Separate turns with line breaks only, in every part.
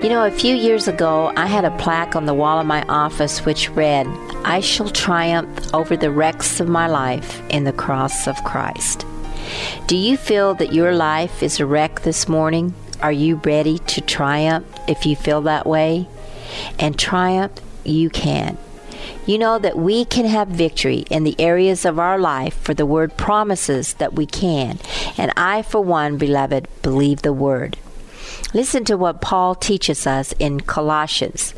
You know, a few years ago, I had a plaque on the wall of my office which read, I shall triumph over the wrecks of my life in the cross of Christ. Do you feel that your life is a wreck this morning? Are you ready to triumph if you feel that way? And triumph you can. You know that we can have victory in the areas of our life, for the word promises that we can. And I, for one, beloved, believe the word. Listen to what Paul teaches us in Colossians.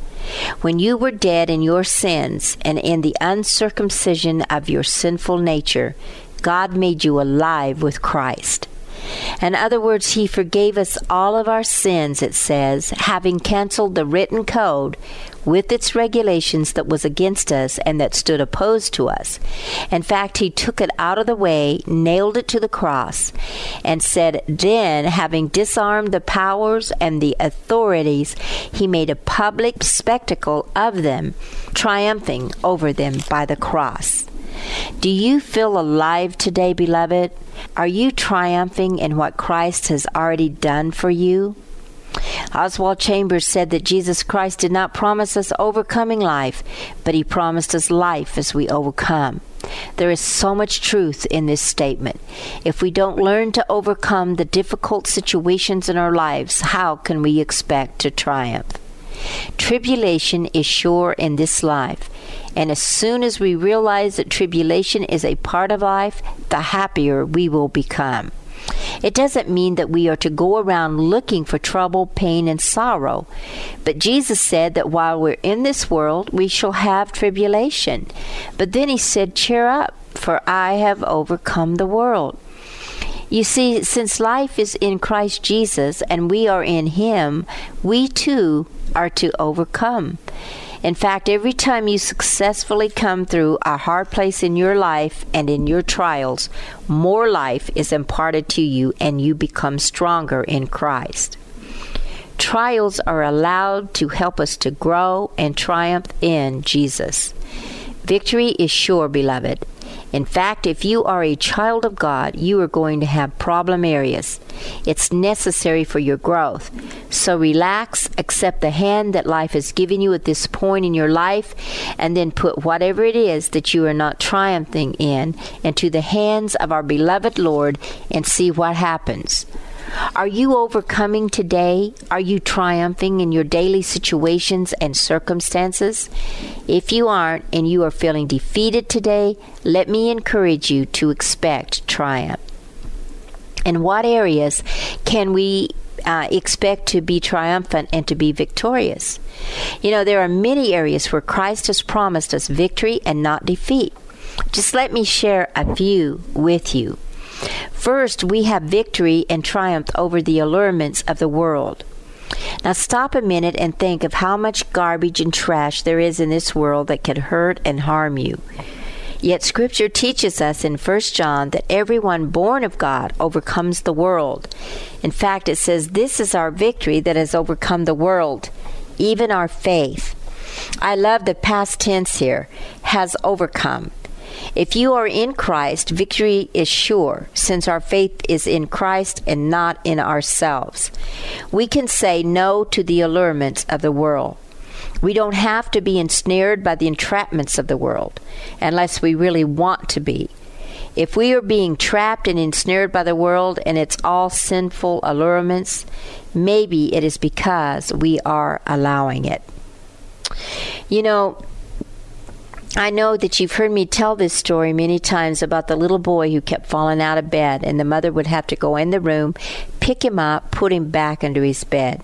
When you were dead in your sins and in the uncircumcision of your sinful nature, God made you alive with Christ. In other words, He forgave us all of our sins, it says, having canceled the written code with its regulations that was against us and that stood opposed to us. In fact, he took it out of the way, nailed it to the cross, and said, Then, having disarmed the powers and the authorities, he made a public spectacle of them, triumphing over them by the cross. Do you feel alive today, beloved? Are you triumphing in what Christ has already done for you? Oswald Chambers said that Jesus Christ did not promise us overcoming life, but he promised us life as we overcome. There is so much truth in this statement. If we don't learn to overcome the difficult situations in our lives, how can we expect to triumph? Tribulation is sure in this life, and as soon as we realize that tribulation is a part of life, the happier we will become. It doesn't mean that we are to go around looking for trouble, pain, and sorrow. But Jesus said that while we're in this world, we shall have tribulation. But then he said, Cheer up, for I have overcome the world. You see, since life is in Christ Jesus and we are in Him, we too are to overcome. In fact, every time you successfully come through a hard place in your life and in your trials, more life is imparted to you and you become stronger in Christ. Trials are allowed to help us to grow and triumph in Jesus. Victory is sure, beloved. In fact, if you are a child of God, you are going to have problem areas. It's necessary for your growth. So relax, accept the hand that life has given you at this point in your life, and then put whatever it is that you are not triumphing in into the hands of our beloved Lord and see what happens. Are you overcoming today? Are you triumphing in your daily situations and circumstances? If you aren't and you are feeling defeated today, let me encourage you to expect triumph. In what areas can we uh, expect to be triumphant and to be victorious? You know, there are many areas where Christ has promised us victory and not defeat. Just let me share a few with you. First, we have victory and triumph over the allurements of the world. Now, stop a minute and think of how much garbage and trash there is in this world that can hurt and harm you. Yet, Scripture teaches us in 1 John that everyone born of God overcomes the world. In fact, it says, This is our victory that has overcome the world, even our faith. I love the past tense here, has overcome. If you are in Christ, victory is sure, since our faith is in Christ and not in ourselves. We can say no to the allurements of the world. We don't have to be ensnared by the entrapments of the world, unless we really want to be. If we are being trapped and ensnared by the world and its all sinful allurements, maybe it is because we are allowing it. You know, I know that you've heard me tell this story many times about the little boy who kept falling out of bed, and the mother would have to go in the room, pick him up, put him back into his bed.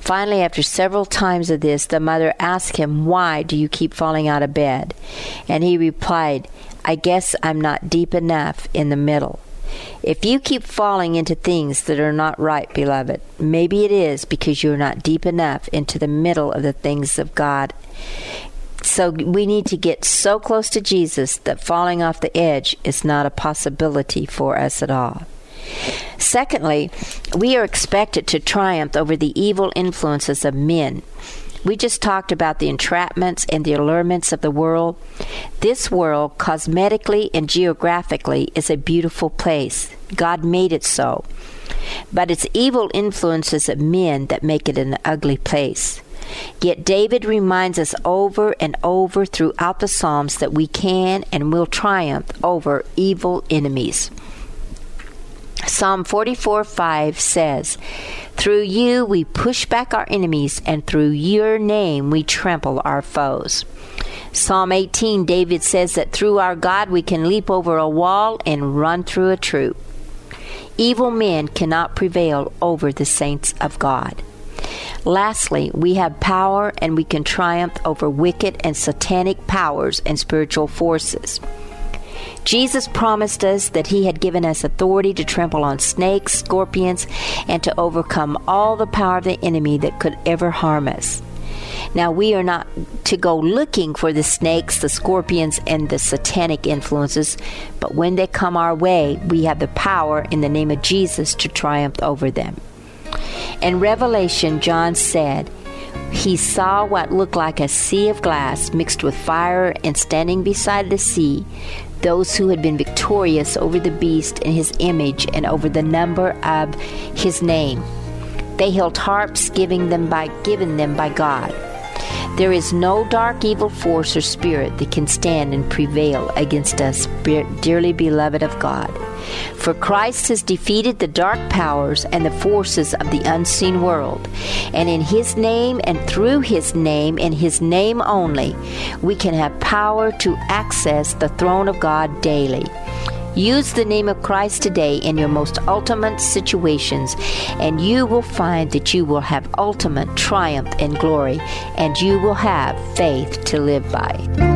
Finally, after several times of this, the mother asked him, Why do you keep falling out of bed? And he replied, I guess I'm not deep enough in the middle. If you keep falling into things that are not right, beloved, maybe it is because you're not deep enough into the middle of the things of God So we need to get so close to Jesus that falling off the edge is not a possibility for us at all. Secondly, we are expected to triumph over the evil influences of men. We just talked about the entrapments and the allurements of the world. This world, cosmetically and geographically, is a beautiful place. God made it so. But it's evil influences of men that make it an ugly place. Yet David reminds us over and over throughout the Psalms that we can and will triumph over evil enemies. Psalm 44 5 says, Through you we push back our enemies, and through your name we trample our foes. Psalm 18, David says that through our God we can leap over a wall and run through a troop. Evil men cannot prevail over the saints of God. Lastly, we have power and we can triumph over wicked and satanic powers and spiritual forces. Jesus promised us that He had given us authority to trample on snakes, scorpions, and to overcome all the power of the enemy that could ever harm us. Now, we are not to go looking for the snakes, the scorpions, and the satanic influences, but when they come our way, we have the power in the name of Jesus to triumph over them. In Revelation, John said, he saw what looked like a sea of glass mixed with fire, and standing beside the sea, those who had been victorious over the beast and his image and over the number of his name. They held harps giving them by given them by God. There is no dark evil force or spirit that can stand and prevail against us, dearly beloved of God. For Christ has defeated the dark powers and the forces of the unseen world. And in His name and through His name and His name only, we can have power to access the throne of God daily. Use the name of Christ today in your most ultimate situations, and you will find that you will have ultimate triumph and glory, and you will have faith to live by.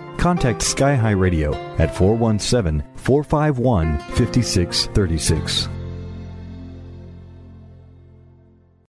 contact Sky High Radio at 417 451 5636.